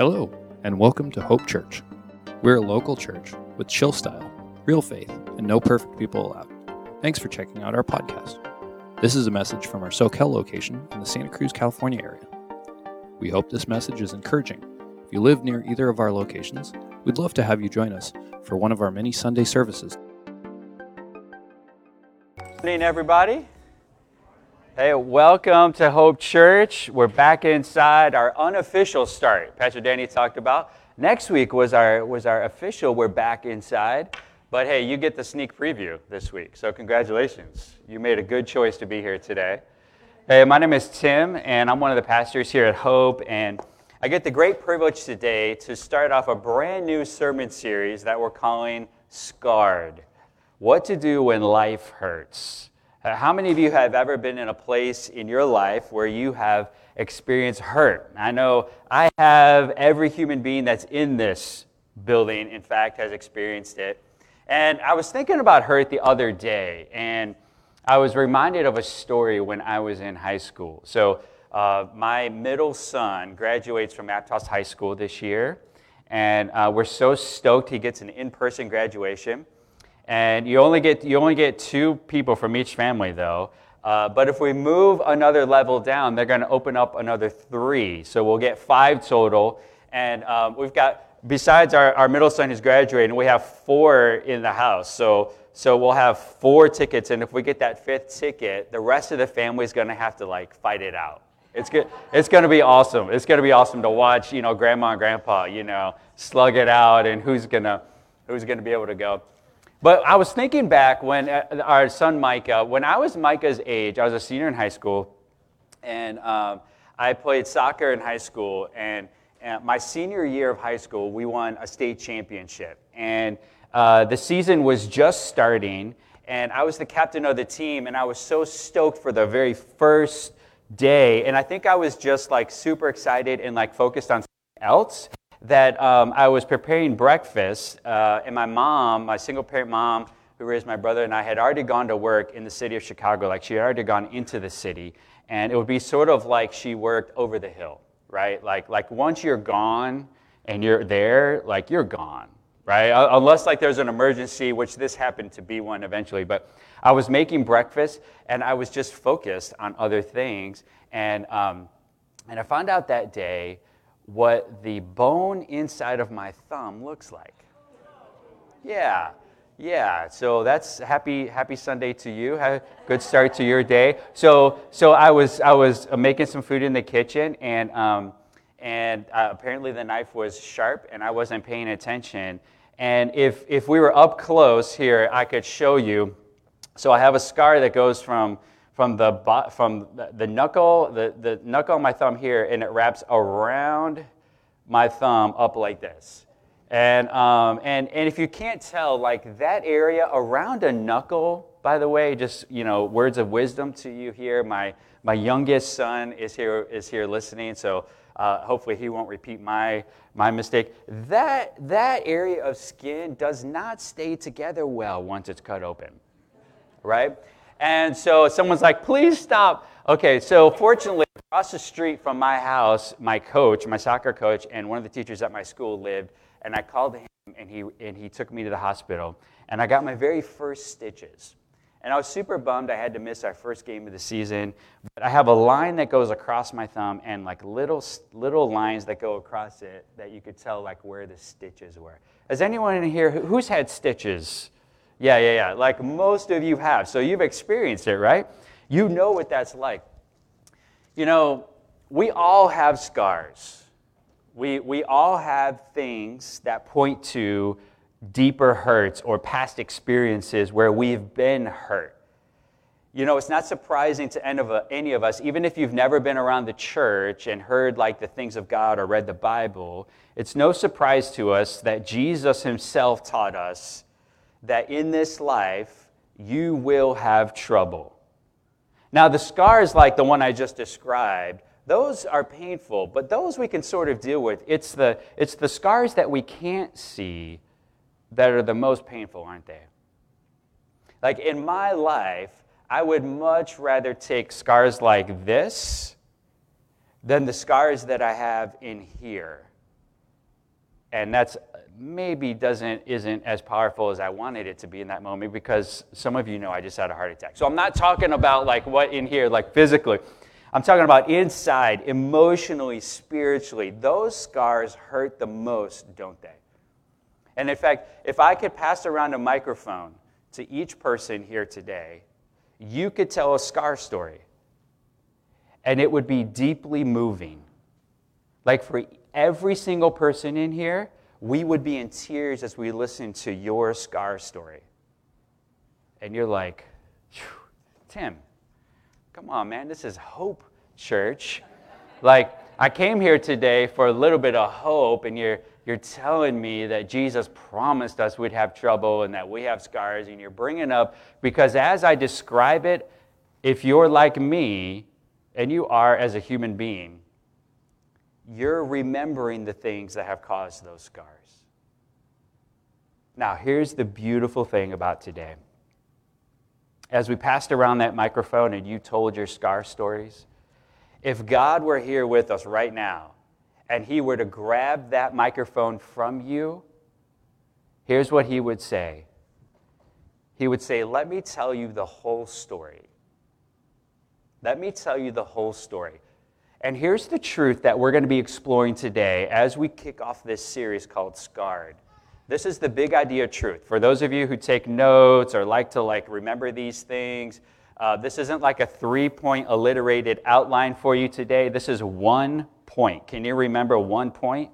Hello, and welcome to Hope Church. We're a local church with chill style, real faith, and no perfect people allowed. Thanks for checking out our podcast. This is a message from our Soquel location in the Santa Cruz, California area. We hope this message is encouraging. If you live near either of our locations, we'd love to have you join us for one of our many Sunday services. Good morning, everybody. Hey, welcome to Hope Church. We're back inside our unofficial start. Pastor Danny talked about. Next week was our was our official. We're back inside. But hey, you get the sneak preview this week. So congratulations. You made a good choice to be here today. Hey, my name is Tim, and I'm one of the pastors here at Hope. And I get the great privilege today to start off a brand new sermon series that we're calling Scarred What to Do When Life Hurts. Uh, how many of you have ever been in a place in your life where you have experienced hurt? I know I have, every human being that's in this building, in fact, has experienced it. And I was thinking about hurt the other day, and I was reminded of a story when I was in high school. So, uh, my middle son graduates from Aptos High School this year, and uh, we're so stoked he gets an in person graduation. And you only get, you only get two people from each family, though. Uh, but if we move another level down, they're going to open up another three. So we'll get five total. And um, we've got, besides our, our middle son who's graduating, we have four in the house. So, so we'll have four tickets. And if we get that fifth ticket, the rest of the family is going to have to like fight it out. It's good. It's going to be awesome. It's going to be awesome to watch, you know, grandma and grandpa, you know, slug it out and who's going to, who's going to be able to go. But I was thinking back when uh, our son Micah, when I was Micah's age, I was a senior in high school, and um, I played soccer in high school. And, and, my senior year of high school, we won a state championship. And uh, the season was just starting, and I was the captain of the team, and I was so stoked for the very first day. And I think I was just like super excited and like focused on something else that um, I was preparing breakfast, uh, and my mom, my single parent mom, who raised my brother and I, had already gone to work in the city of Chicago. Like she had already gone into the city, and it would be sort of like she worked over the hill, right? Like, like once you're gone and you're there, like you're gone, right? Unless like there's an emergency, which this happened to be one eventually. But I was making breakfast, and I was just focused on other things, and um, and I found out that day what the bone inside of my thumb looks like. Yeah, yeah. So that's happy happy Sunday to you. Good start to your day. So so I was I was making some food in the kitchen and um, and uh, apparently the knife was sharp and I wasn't paying attention. And if if we were up close here, I could show you. So I have a scar that goes from from the, from the knuckle, the, the knuckle on my thumb here, and it wraps around my thumb up like this. And, um, and, and if you can't tell, like that area around a knuckle, by the way, just, you know, words of wisdom to you here. My, my youngest son is here, is here listening, so uh, hopefully he won't repeat my, my mistake. That, that area of skin does not stay together well once it's cut open, right? And so someone's like, please stop. Okay, so fortunately, across the street from my house, my coach, my soccer coach, and one of the teachers at my school lived. And I called him, and he, and he took me to the hospital. And I got my very first stitches. And I was super bummed I had to miss our first game of the season. But I have a line that goes across my thumb and like little, little lines that go across it that you could tell like where the stitches were. Has anyone in here, who's had stitches? Yeah, yeah, yeah. Like most of you have. So you've experienced it, right? You know what that's like. You know, we all have scars. We, we all have things that point to deeper hurts or past experiences where we've been hurt. You know, it's not surprising to any of, us, even if you've never been around the church and heard like the things of God or read the Bible, it's no surprise to us that Jesus himself taught us that in this life you will have trouble. Now, the scars like the one I just described, those are painful, but those we can sort of deal with. It's the, it's the scars that we can't see that are the most painful, aren't they? Like in my life, I would much rather take scars like this than the scars that I have in here. And that's maybe doesn't isn't as powerful as I wanted it to be in that moment because some of you know I just had a heart attack. So I'm not talking about like what in here like physically. I'm talking about inside, emotionally, spiritually. Those scars hurt the most, don't they? And in fact, if I could pass around a microphone to each person here today, you could tell a scar story. And it would be deeply moving. Like for every single person in here, we would be in tears as we listen to your scar story. And you're like, Tim, come on, man, this is Hope Church. Like, I came here today for a little bit of hope, and you're, you're telling me that Jesus promised us we'd have trouble and that we have scars, and you're bringing up, because as I describe it, if you're like me, and you are as a human being, you're remembering the things that have caused those scars. Now, here's the beautiful thing about today. As we passed around that microphone and you told your scar stories, if God were here with us right now and he were to grab that microphone from you, here's what he would say He would say, Let me tell you the whole story. Let me tell you the whole story. And here's the truth that we're going to be exploring today as we kick off this series called Scarred. This is the big idea truth. For those of you who take notes or like to like remember these things, uh, this isn't like a three-point alliterated outline for you today. This is one point. Can you remember one point?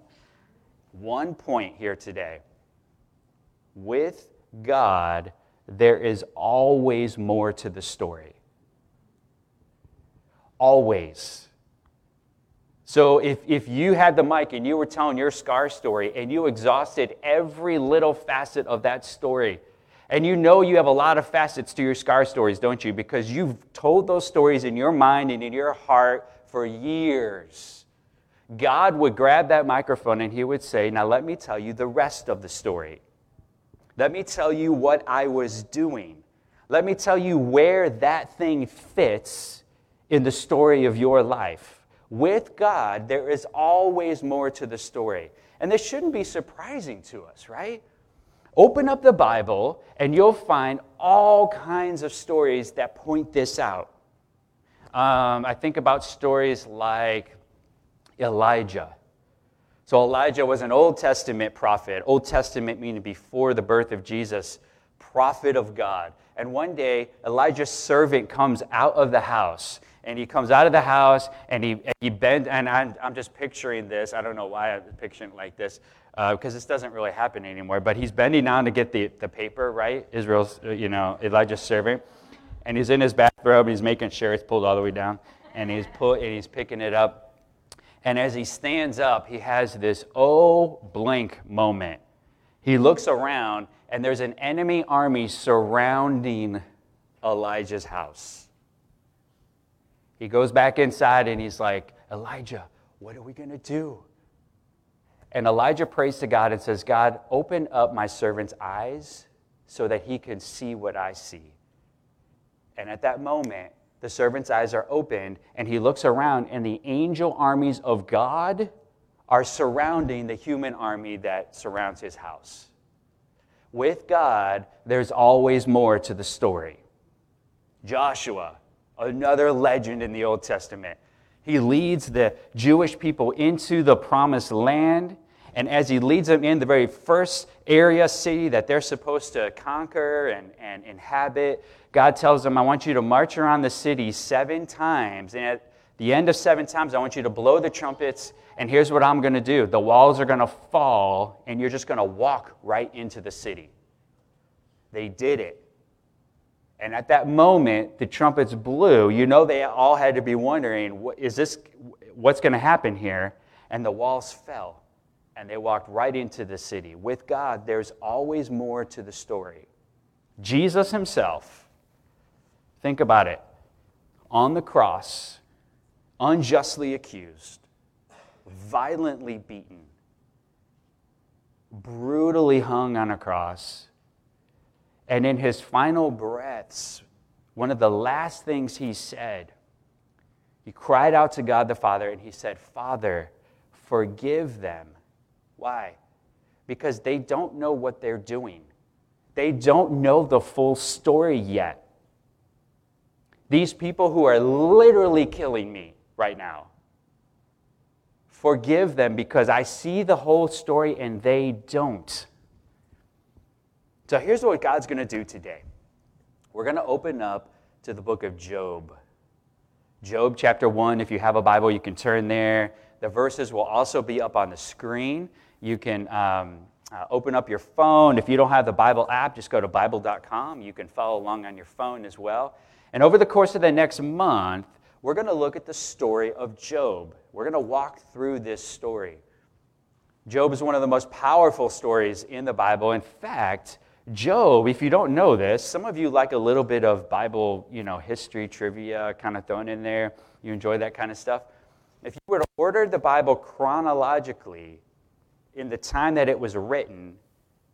One point here today. With God, there is always more to the story. Always. So if, if you had the mic and you were telling your scar story and you exhausted every little facet of that story, and you know you have a lot of facets to your scar stories, don't you? Because you've told those stories in your mind and in your heart for years. God would grab that microphone and he would say, Now let me tell you the rest of the story. Let me tell you what I was doing. Let me tell you where that thing fits in the story of your life. With God, there is always more to the story. And this shouldn't be surprising to us, right? Open up the Bible and you'll find all kinds of stories that point this out. Um, I think about stories like Elijah. So, Elijah was an Old Testament prophet. Old Testament meaning before the birth of Jesus, prophet of God. And one day, Elijah's servant comes out of the house and he comes out of the house and he, he bent and I'm, I'm just picturing this. I don't know why i'm picturing it like this because uh, this doesn't really happen anymore but he's bending down to get the, the paper right? Israel's uh, you know elijah's servant. And he's in his bathrobe and he's making sure it's pulled all the way down and he's put and he's picking it up. And as he stands up he has this oh blank moment. He looks around and there's an enemy army surrounding elijah's house he goes back inside and he's like, Elijah, what are we going to do? And Elijah prays to God and says, God, open up my servant's eyes so that he can see what I see. And at that moment, the servant's eyes are opened and he looks around, and the angel armies of God are surrounding the human army that surrounds his house. With God, there's always more to the story. Joshua, another legend in the Old Testament. He leads the Jewish people into the promised land. And as he leads them in the very first area, city that they're supposed to conquer and, and inhabit, God tells them, I want you to march around the city seven times. And at the end of seven times, I want you to blow the trumpets. And here's what I'm going to do the walls are going to fall, and you're just going to walk right into the city. They did it. And at that moment, the trumpets blew. You know, they all had to be wondering, what, is this, what's going to happen here? And the walls fell, and they walked right into the city. With God, there's always more to the story. Jesus himself, think about it, on the cross, unjustly accused, violently beaten, brutally hung on a cross and in his final breaths, one of the last things he said, he cried out to God the Father and he said, Father, forgive them. Why? because they don't know what they're doing. They don't know the full story yet. These people who are literally killing me right now, forgive them because I see the whole story and they don't. So here's what God's going to do today we're going to open up to the book of Job. Job chapter 1, if you have a Bible, you can turn there. The verses will also be up on the screen. You can um, uh, open up your phone. If you don't have the Bible app, just go to Bible.com. You can follow along on your phone as well. And over the course of the next month, we're going to look at the story of Job. We're going to walk through this story. Job is one of the most powerful stories in the Bible. In fact, Job, if you don't know this, some of you like a little bit of Bible, you know, history, trivia kind of thrown in there. You enjoy that kind of stuff. If you were to order the Bible chronologically in the time that it was written,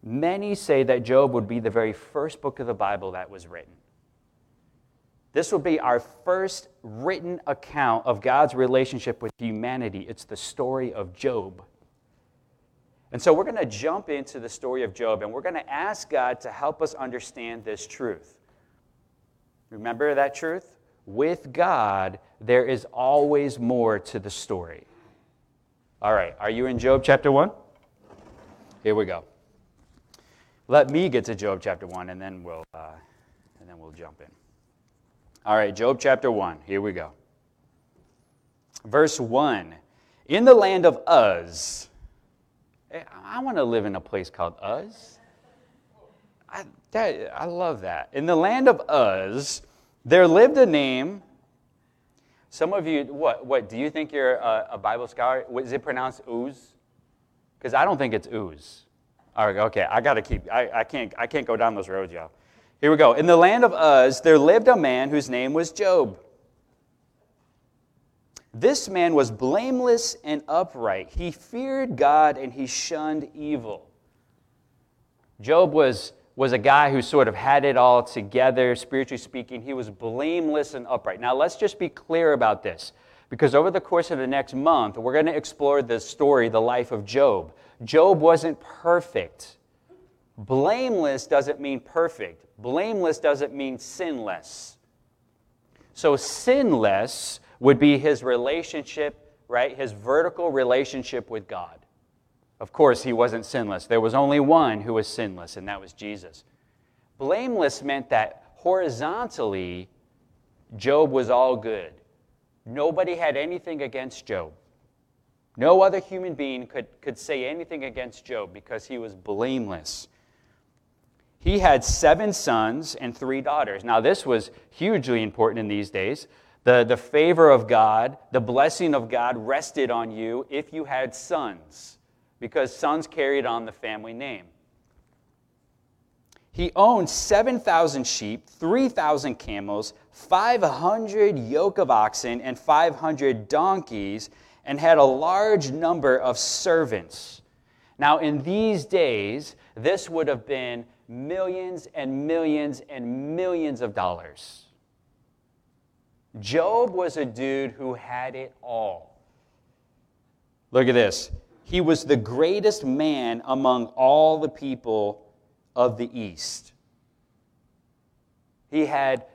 many say that Job would be the very first book of the Bible that was written. This will be our first written account of God's relationship with humanity. It's the story of Job. And so we're going to jump into the story of Job and we're going to ask God to help us understand this truth. Remember that truth? With God, there is always more to the story. All right, are you in Job chapter 1? Here we go. Let me get to Job chapter 1 and then we'll, uh, and then we'll jump in. All right, Job chapter 1. Here we go. Verse 1 In the land of Uz, eh, I want to live in a place called Uz. I, that, I love that. In the land of Uz, there lived a name. Some of you, what, what do you think you're a, a Bible scholar? Is it pronounced Uz? Because I don't think it's Uz. All right, okay, I got to keep, I, I, can't, I can't go down those roads, y'all. Here we go. In the land of Uz, there lived a man whose name was Job. This man was blameless and upright. He feared God and he shunned evil. Job was, was a guy who sort of had it all together, spiritually speaking. He was blameless and upright. Now, let's just be clear about this, because over the course of the next month, we're going to explore the story, the life of Job. Job wasn't perfect. Blameless doesn't mean perfect, blameless doesn't mean sinless. So, sinless would be his relationship, right? His vertical relationship with God. Of course, he wasn't sinless. There was only one who was sinless, and that was Jesus. Blameless meant that horizontally, Job was all good. Nobody had anything against Job. No other human being could, could say anything against Job because he was blameless. He had seven sons and three daughters. Now, this was hugely important in these days the, the favor of God, the blessing of God rested on you if you had sons, because sons carried on the family name. He owned 7,000 sheep, 3,000 camels, 500 yoke of oxen, and 500 donkeys, and had a large number of servants. Now, in these days, this would have been millions and millions and millions of dollars. Job was a dude who had it all. Look at this. He was the greatest man among all the people of the East. He had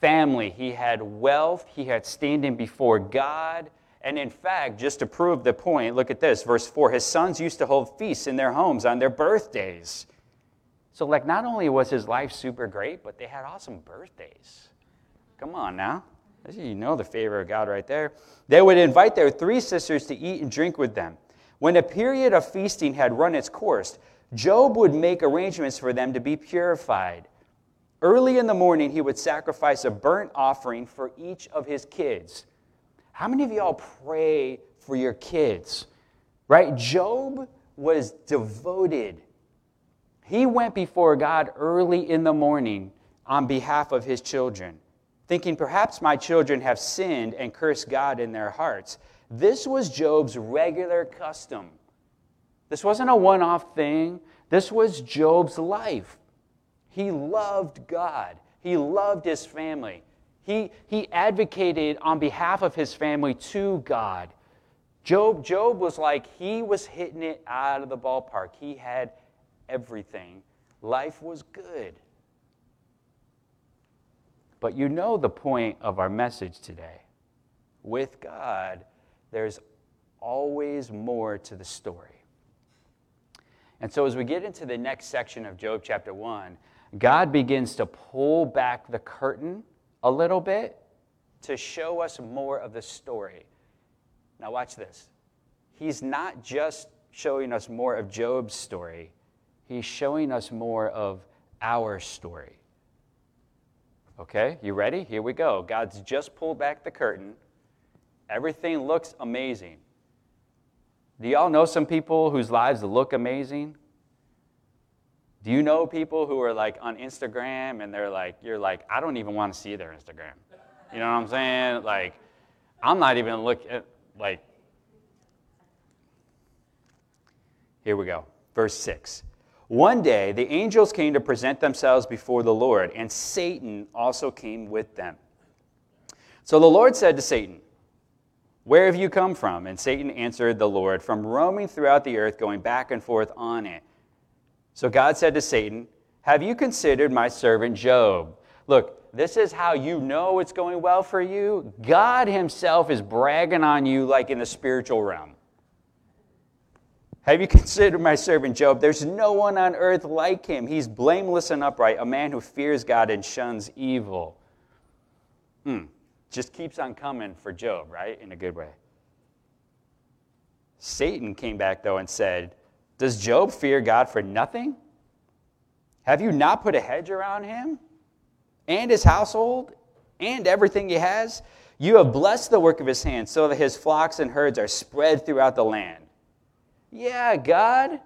family, he had wealth, he had standing before God. And in fact, just to prove the point, look at this, verse 4 his sons used to hold feasts in their homes on their birthdays. So, like, not only was his life super great, but they had awesome birthdays. Come on now. You know the favor of God right there. They would invite their three sisters to eat and drink with them. When a period of feasting had run its course, Job would make arrangements for them to be purified. Early in the morning, he would sacrifice a burnt offering for each of his kids. How many of y'all pray for your kids? Right? Job was devoted. He went before God early in the morning on behalf of his children thinking, Perhaps my children have sinned and cursed God in their hearts. This was Job's regular custom. This wasn't a one off thing, this was Job's life. He loved God, he loved his family. He, he advocated on behalf of his family to God. Job, Job was like he was hitting it out of the ballpark. He had everything. Life was good. But you know the point of our message today. With God, there's always more to the story. And so, as we get into the next section of Job chapter 1, God begins to pull back the curtain a little bit to show us more of the story. Now, watch this. He's not just showing us more of Job's story, he's showing us more of our story. Okay, you ready? Here we go. God's just pulled back the curtain. Everything looks amazing. Do y'all know some people whose lives look amazing? Do you know people who are like on Instagram and they're like, you're like, I don't even want to see their Instagram. You know what I'm saying? Like, I'm not even looking at, eh, like, here we go. Verse 6. One day the angels came to present themselves before the Lord, and Satan also came with them. So the Lord said to Satan, Where have you come from? And Satan answered the Lord, From roaming throughout the earth, going back and forth on it. So God said to Satan, Have you considered my servant Job? Look, this is how you know it's going well for you. God Himself is bragging on you like in the spiritual realm. Have you considered my servant Job? There's no one on earth like him. He's blameless and upright, a man who fears God and shuns evil. Hmm. Just keeps on coming for Job, right? In a good way. Satan came back, though, and said, Does Job fear God for nothing? Have you not put a hedge around him and his household and everything he has? You have blessed the work of his hands so that his flocks and herds are spread throughout the land. Yeah, God,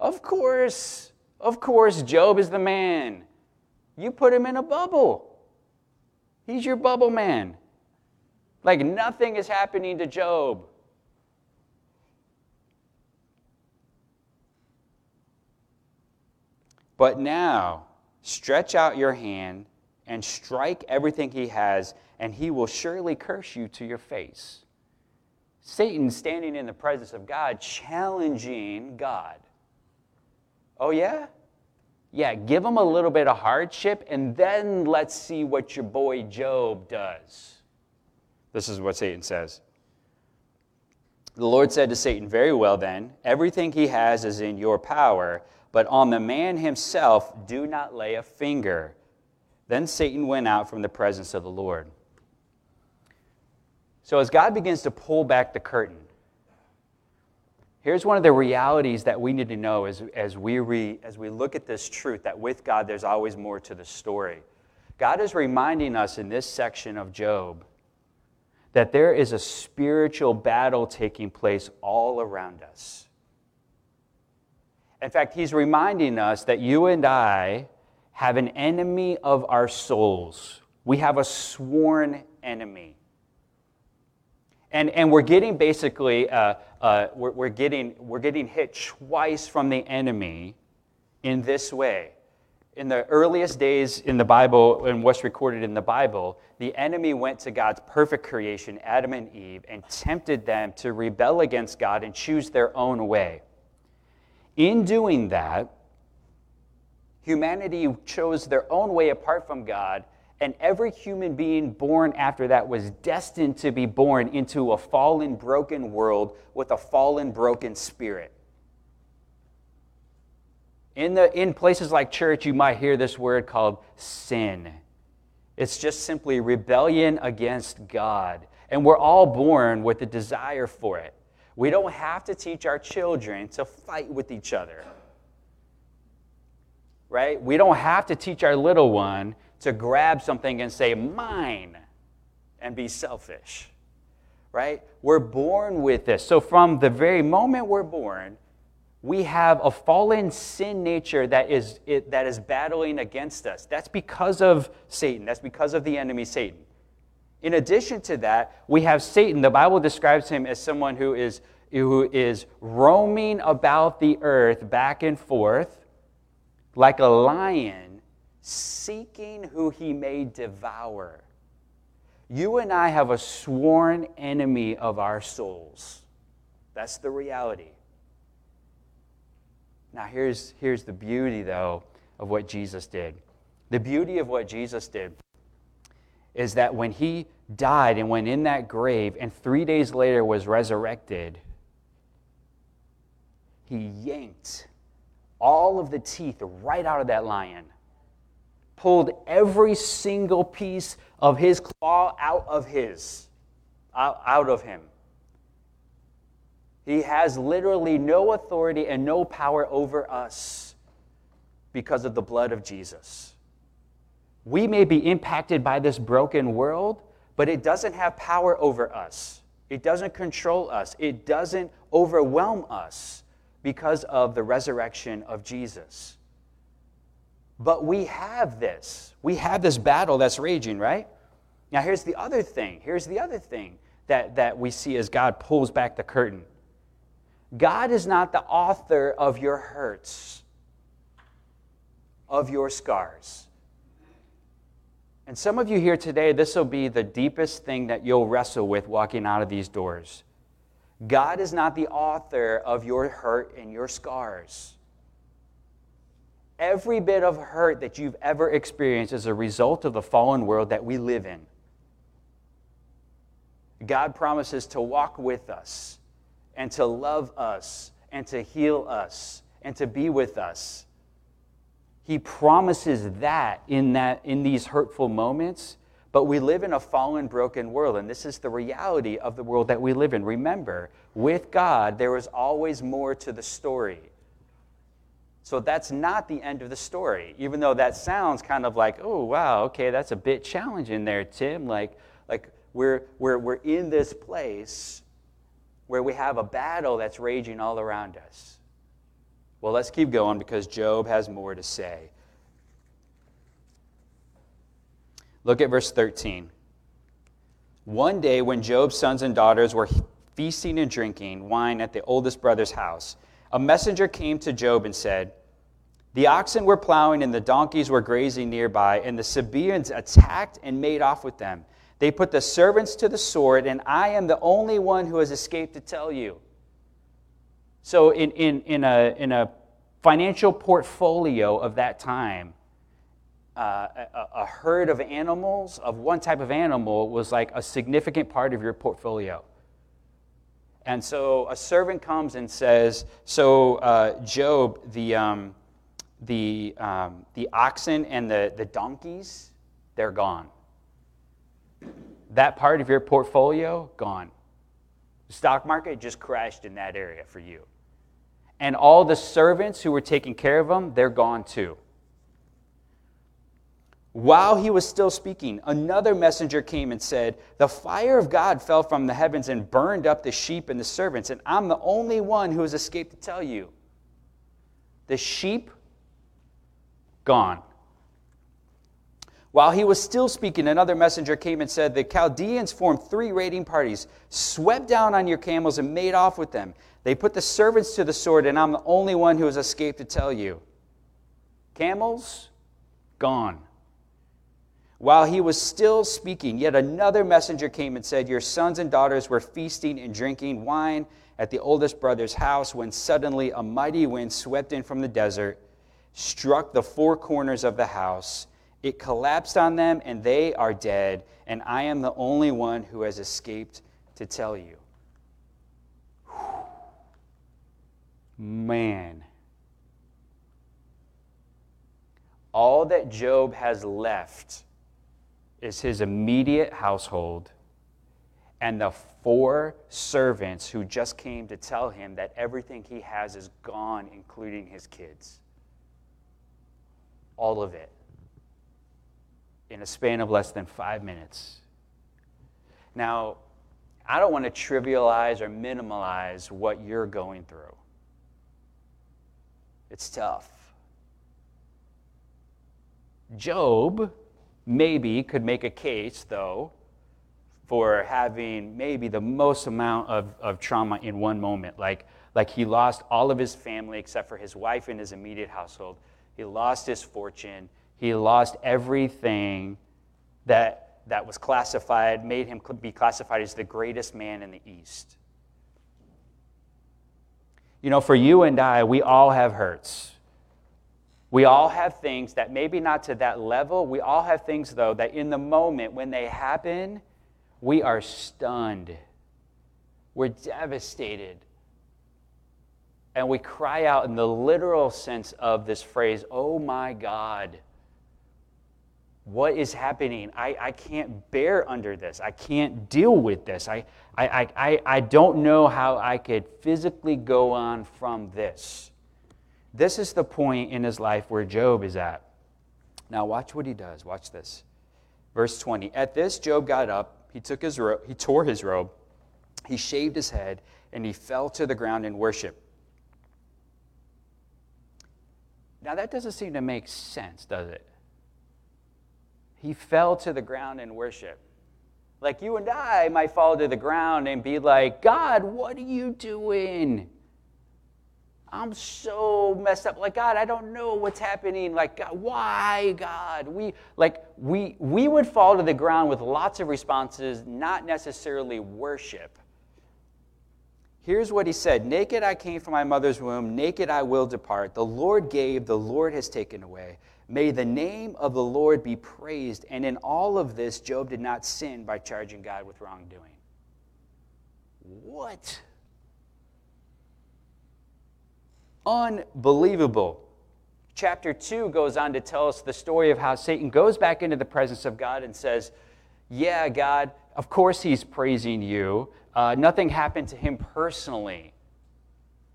of course, of course, Job is the man. You put him in a bubble. He's your bubble man. Like nothing is happening to Job. But now, stretch out your hand and strike everything he has, and he will surely curse you to your face. Satan standing in the presence of God, challenging God. Oh, yeah? Yeah, give him a little bit of hardship, and then let's see what your boy Job does. This is what Satan says. The Lord said to Satan, Very well, then, everything he has is in your power, but on the man himself do not lay a finger. Then Satan went out from the presence of the Lord. So, as God begins to pull back the curtain, here's one of the realities that we need to know as, as, we re, as we look at this truth that with God there's always more to the story. God is reminding us in this section of Job that there is a spiritual battle taking place all around us. In fact, He's reminding us that you and I have an enemy of our souls. We have a sworn enemy and, and we're getting basically uh, uh, we're, we're, getting, we're getting hit twice from the enemy in this way. In the earliest days in the bible and what's recorded in the bible the enemy went to god's perfect creation adam and eve and tempted them to rebel against god and choose their own way. In doing that humanity chose their own way apart from god and every human being born after that was destined to be born into a fallen, broken world with a fallen, broken spirit. In, the, in places like church, you might hear this word called sin. It's just simply rebellion against God. And we're all born with a desire for it. We don't have to teach our children to fight with each other. Right? We don't have to teach our little one to grab something and say, mine, and be selfish. Right? We're born with this. So, from the very moment we're born, we have a fallen sin nature that is, it, that is battling against us. That's because of Satan. That's because of the enemy, Satan. In addition to that, we have Satan. The Bible describes him as someone who is, who is roaming about the earth back and forth like a lion seeking who he may devour. You and I have a sworn enemy of our souls. That's the reality. Now, here's, here's the beauty, though, of what Jesus did. The beauty of what Jesus did is that when he died and went in that grave and three days later was resurrected, he yanked all of the teeth right out of that lion, pulled every single piece of his claw out of his, out of him. He has literally no authority and no power over us because of the blood of Jesus. We may be impacted by this broken world, but it doesn't have power over us. It doesn't control us. It doesn't overwhelm us because of the resurrection of Jesus. But we have this. We have this battle that's raging, right? Now, here's the other thing. Here's the other thing that, that we see as God pulls back the curtain God is not the author of your hurts, of your scars. And some of you here today, this will be the deepest thing that you'll wrestle with walking out of these doors. God is not the author of your hurt and your scars. Every bit of hurt that you've ever experienced is a result of the fallen world that we live in. God promises to walk with us and to love us and to heal us and to be with us. He promises that in, that in these hurtful moments, but we live in a fallen, broken world, and this is the reality of the world that we live in. Remember, with God, there is always more to the story. So that's not the end of the story, even though that sounds kind of like, oh, wow, okay, that's a bit challenging there, Tim. Like, like we're, we're, we're in this place where we have a battle that's raging all around us. Well, let's keep going because Job has more to say. Look at verse 13. One day, when Job's sons and daughters were feasting and drinking wine at the oldest brother's house, a messenger came to Job and said, The oxen were plowing and the donkeys were grazing nearby, and the Sabaeans attacked and made off with them. They put the servants to the sword, and I am the only one who has escaped to tell you. So, in, in, in, a, in a financial portfolio of that time, uh, a, a herd of animals, of one type of animal, was like a significant part of your portfolio. And so a servant comes and says, So, uh, Job, the, um, the, um, the oxen and the, the donkeys, they're gone. That part of your portfolio, gone. The stock market just crashed in that area for you. And all the servants who were taking care of them, they're gone too. While he was still speaking, another messenger came and said, The fire of God fell from the heavens and burned up the sheep and the servants, and I'm the only one who has escaped to tell you. The sheep, gone. While he was still speaking, another messenger came and said, The Chaldeans formed three raiding parties, swept down on your camels, and made off with them. They put the servants to the sword, and I'm the only one who has escaped to tell you. Camels, gone. While he was still speaking, yet another messenger came and said, Your sons and daughters were feasting and drinking wine at the oldest brother's house when suddenly a mighty wind swept in from the desert, struck the four corners of the house it collapsed on them, and they are dead, and I am the only one who has escaped to tell you. Man. All that Job has left is his immediate household and the four servants who just came to tell him that everything he has is gone, including his kids. All of it in a span of less than five minutes. Now, I don't want to trivialize or minimize what you're going through. It's tough. Job maybe could make a case, though, for having maybe the most amount of, of trauma in one moment. Like, like he lost all of his family except for his wife and his immediate household. He lost his fortune. He lost everything that, that was classified, made him be classified as the greatest man in the East. You know, for you and I, we all have hurts. We all have things that maybe not to that level. We all have things, though, that in the moment when they happen, we are stunned. We're devastated. And we cry out in the literal sense of this phrase, oh my God, what is happening? I, I can't bear under this. I can't deal with this. I, I, I, I don't know how I could physically go on from this. This is the point in his life where Job is at. Now, watch what he does. Watch this. Verse 20. At this, Job got up. He, took his ro- he tore his robe. He shaved his head, and he fell to the ground in worship. Now, that doesn't seem to make sense, does it? he fell to the ground in worship. Like you and I might fall to the ground and be like, God, what are you doing? I'm so messed up. Like, God, I don't know what's happening. Like, God, why, God? We like we we would fall to the ground with lots of responses, not necessarily worship. Here's what he said Naked I came from my mother's womb, naked I will depart. The Lord gave, the Lord has taken away. May the name of the Lord be praised. And in all of this, Job did not sin by charging God with wrongdoing. What? Unbelievable. Chapter 2 goes on to tell us the story of how Satan goes back into the presence of God and says, Yeah, God, of course he's praising you. Uh, nothing happened to him personally.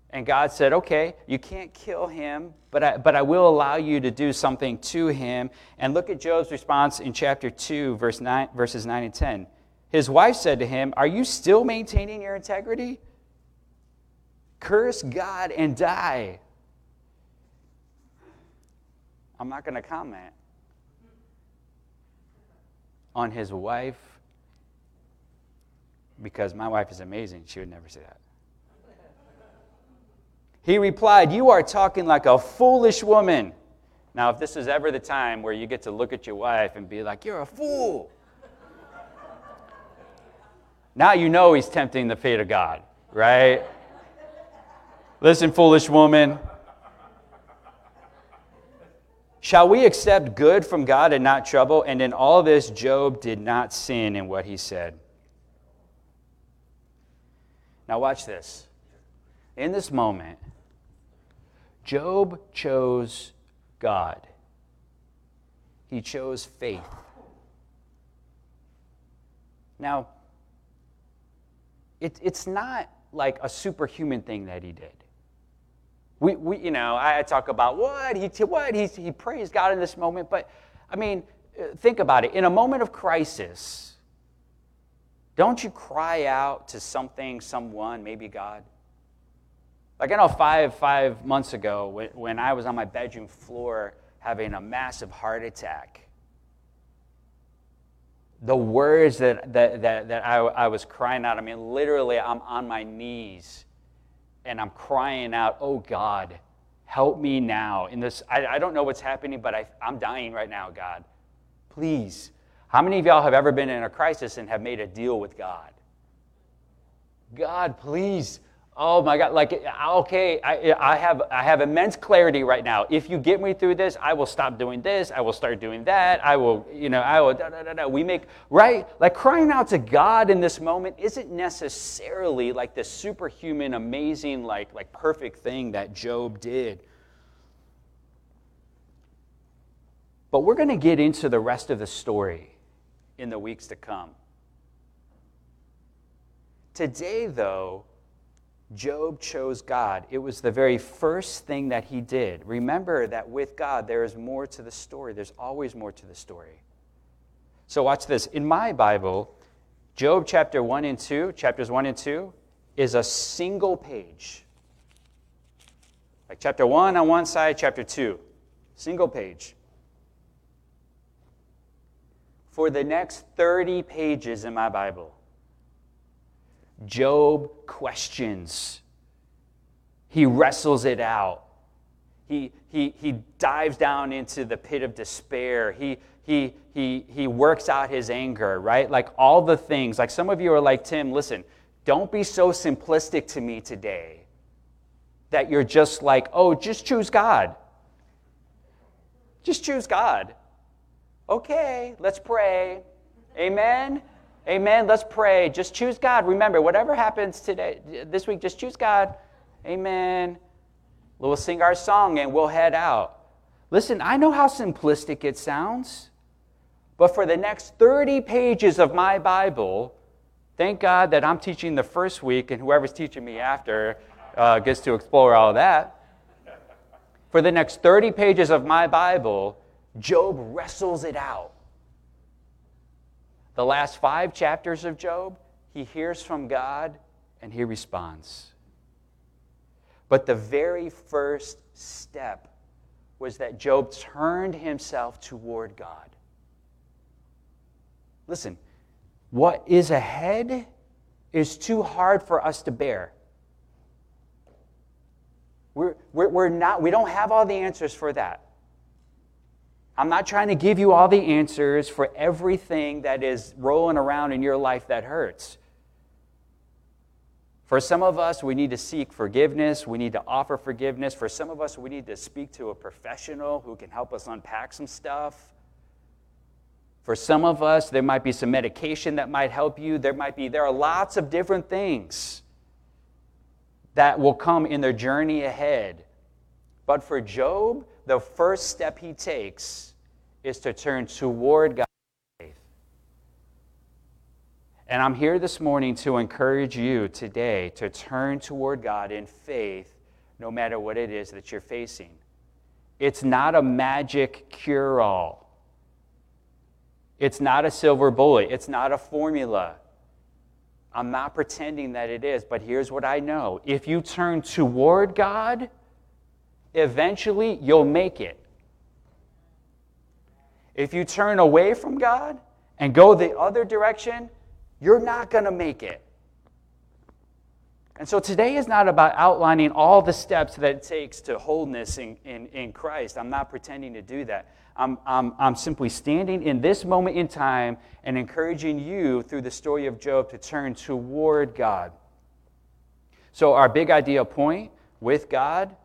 And God said, Okay, you can't kill him, but I, but I will allow you to do something to him. And look at Job's response in chapter 2, verse 9, verses 9 and 10. His wife said to him, Are you still maintaining your integrity? Curse God and die. I'm not going to comment on his wife because my wife is amazing. She would never say that. He replied, You are talking like a foolish woman. Now, if this is ever the time where you get to look at your wife and be like, You're a fool, now you know he's tempting the fate of God, right? Listen, foolish woman. Shall we accept good from God and not trouble? And in all this, Job did not sin in what he said. Now, watch this. In this moment, Job chose God, he chose faith. Now, it, it's not like a superhuman thing that he did. We, we, you know, I talk about what he, what he, he praised God in this moment, but I mean, uh, think about it. In a moment of crisis, don't you cry out to something, someone, maybe God? Like I know five, five months ago when, when I was on my bedroom floor having a massive heart attack, the words that, that, that, that I, I was crying out, I mean, literally, I'm on my knees and I'm crying out, oh God, help me now. In this, I, I don't know what's happening, but I, I'm dying right now, God. Please. How many of y'all have ever been in a crisis and have made a deal with God? God, please Oh my God, like, okay, I, I, have, I have immense clarity right now. If you get me through this, I will stop doing this. I will start doing that. I will, you know, I will, da, da, da, da. We make, right? Like crying out to God in this moment isn't necessarily like the superhuman, amazing, like, like perfect thing that Job did. But we're going to get into the rest of the story in the weeks to come. Today, though, Job chose God. It was the very first thing that he did. Remember that with God, there is more to the story. There's always more to the story. So, watch this. In my Bible, Job chapter 1 and 2, chapters 1 and 2, is a single page. Like chapter 1 on one side, chapter 2, single page. For the next 30 pages in my Bible, Job questions. He wrestles it out. He, he, he dives down into the pit of despair. He, he, he, he works out his anger, right? Like all the things. Like some of you are like, Tim, listen, don't be so simplistic to me today. that you're just like, oh, just choose God. Just choose God. Okay, let's pray. Amen. Amen. Let's pray. Just choose God. Remember, whatever happens today, this week, just choose God. Amen. We'll sing our song and we'll head out. Listen, I know how simplistic it sounds, but for the next 30 pages of my Bible, thank God that I'm teaching the first week and whoever's teaching me after uh, gets to explore all that. For the next 30 pages of my Bible, Job wrestles it out. The last five chapters of Job, he hears from God and he responds. But the very first step was that Job turned himself toward God. Listen, what is ahead is too hard for us to bear. We're, we're, we're not, we don't have all the answers for that. I'm not trying to give you all the answers for everything that is rolling around in your life that hurts. For some of us, we need to seek forgiveness. We need to offer forgiveness. For some of us, we need to speak to a professional who can help us unpack some stuff. For some of us, there might be some medication that might help you. There might be, there are lots of different things that will come in their journey ahead. But for Job, the first step he takes is to turn toward God. In faith. And I'm here this morning to encourage you today to turn toward God in faith, no matter what it is that you're facing. It's not a magic cure all, it's not a silver bullet, it's not a formula. I'm not pretending that it is, but here's what I know. If you turn toward God, eventually you'll make it. If you turn away from God and go the other direction, you're not going to make it. And so today is not about outlining all the steps that it takes to wholeness in, in, in Christ. I'm not pretending to do that. I'm, I'm, I'm simply standing in this moment in time and encouraging you through the story of Job to turn toward God. So, our big idea point with God,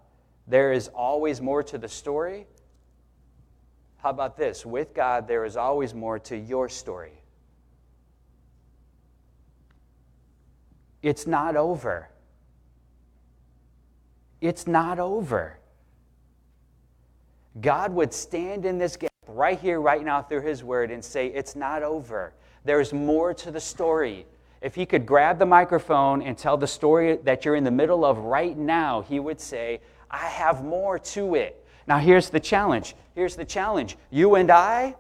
there is always more to the story. How about this? With God, there is always more to your story. It's not over. It's not over. God would stand in this gap right here, right now, through His Word and say, It's not over. There's more to the story. If He could grab the microphone and tell the story that you're in the middle of right now, He would say, I have more to it. Now, here's the challenge. Here's the challenge. You and I,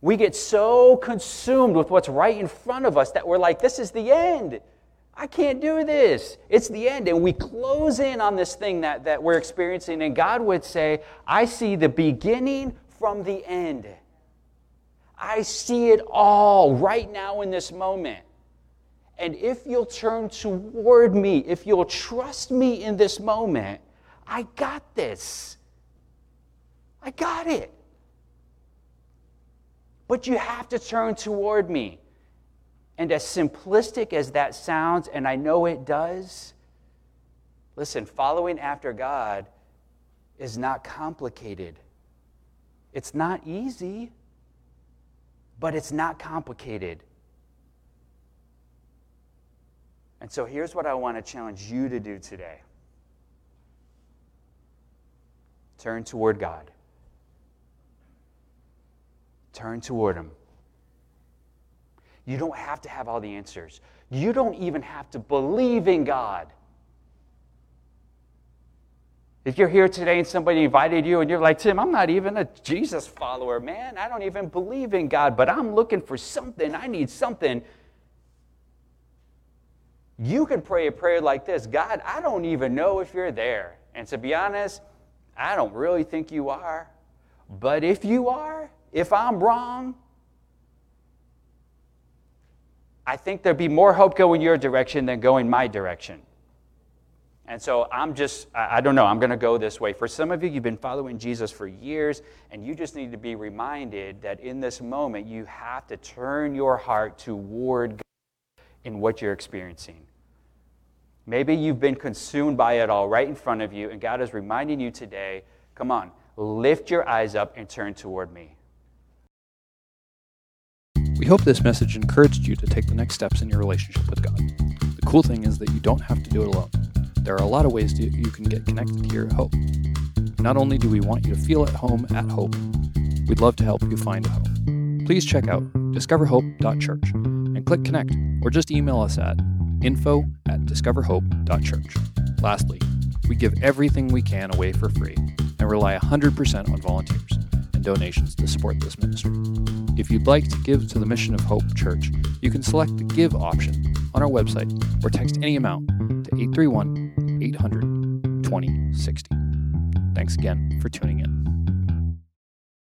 we get so consumed with what's right in front of us that we're like, This is the end. I can't do this. It's the end. And we close in on this thing that, that we're experiencing, and God would say, I see the beginning from the end. I see it all right now in this moment. And if you'll turn toward me, if you'll trust me in this moment, I got this. I got it. But you have to turn toward me. And as simplistic as that sounds, and I know it does, listen, following after God is not complicated. It's not easy, but it's not complicated. And so here's what I want to challenge you to do today turn toward God, turn toward Him. You don't have to have all the answers. You don't even have to believe in God. If you're here today and somebody invited you and you're like, Tim, I'm not even a Jesus follower, man. I don't even believe in God, but I'm looking for something. I need something. You can pray a prayer like this God, I don't even know if you're there. And to be honest, I don't really think you are. But if you are, if I'm wrong, I think there'd be more hope going your direction than going my direction. And so I'm just, I don't know, I'm going to go this way. For some of you, you've been following Jesus for years, and you just need to be reminded that in this moment, you have to turn your heart toward God in what you're experiencing. Maybe you've been consumed by it all right in front of you, and God is reminding you today come on, lift your eyes up and turn toward me. We hope this message encouraged you to take the next steps in your relationship with God. The cool thing is that you don't have to do it alone. There are a lot of ways to, you can get connected here at Hope. Not only do we want you to feel at home at Hope, we'd love to help you find a home. Please check out discoverhope.church and click connect or just email us at info at discoverhope.church. Lastly, we give everything we can away for free and rely 100% on volunteers donations to support this ministry. If you'd like to give to the Mission of Hope Church, you can select the Give option on our website or text any amount to 831 800 2060. Thanks again for tuning in.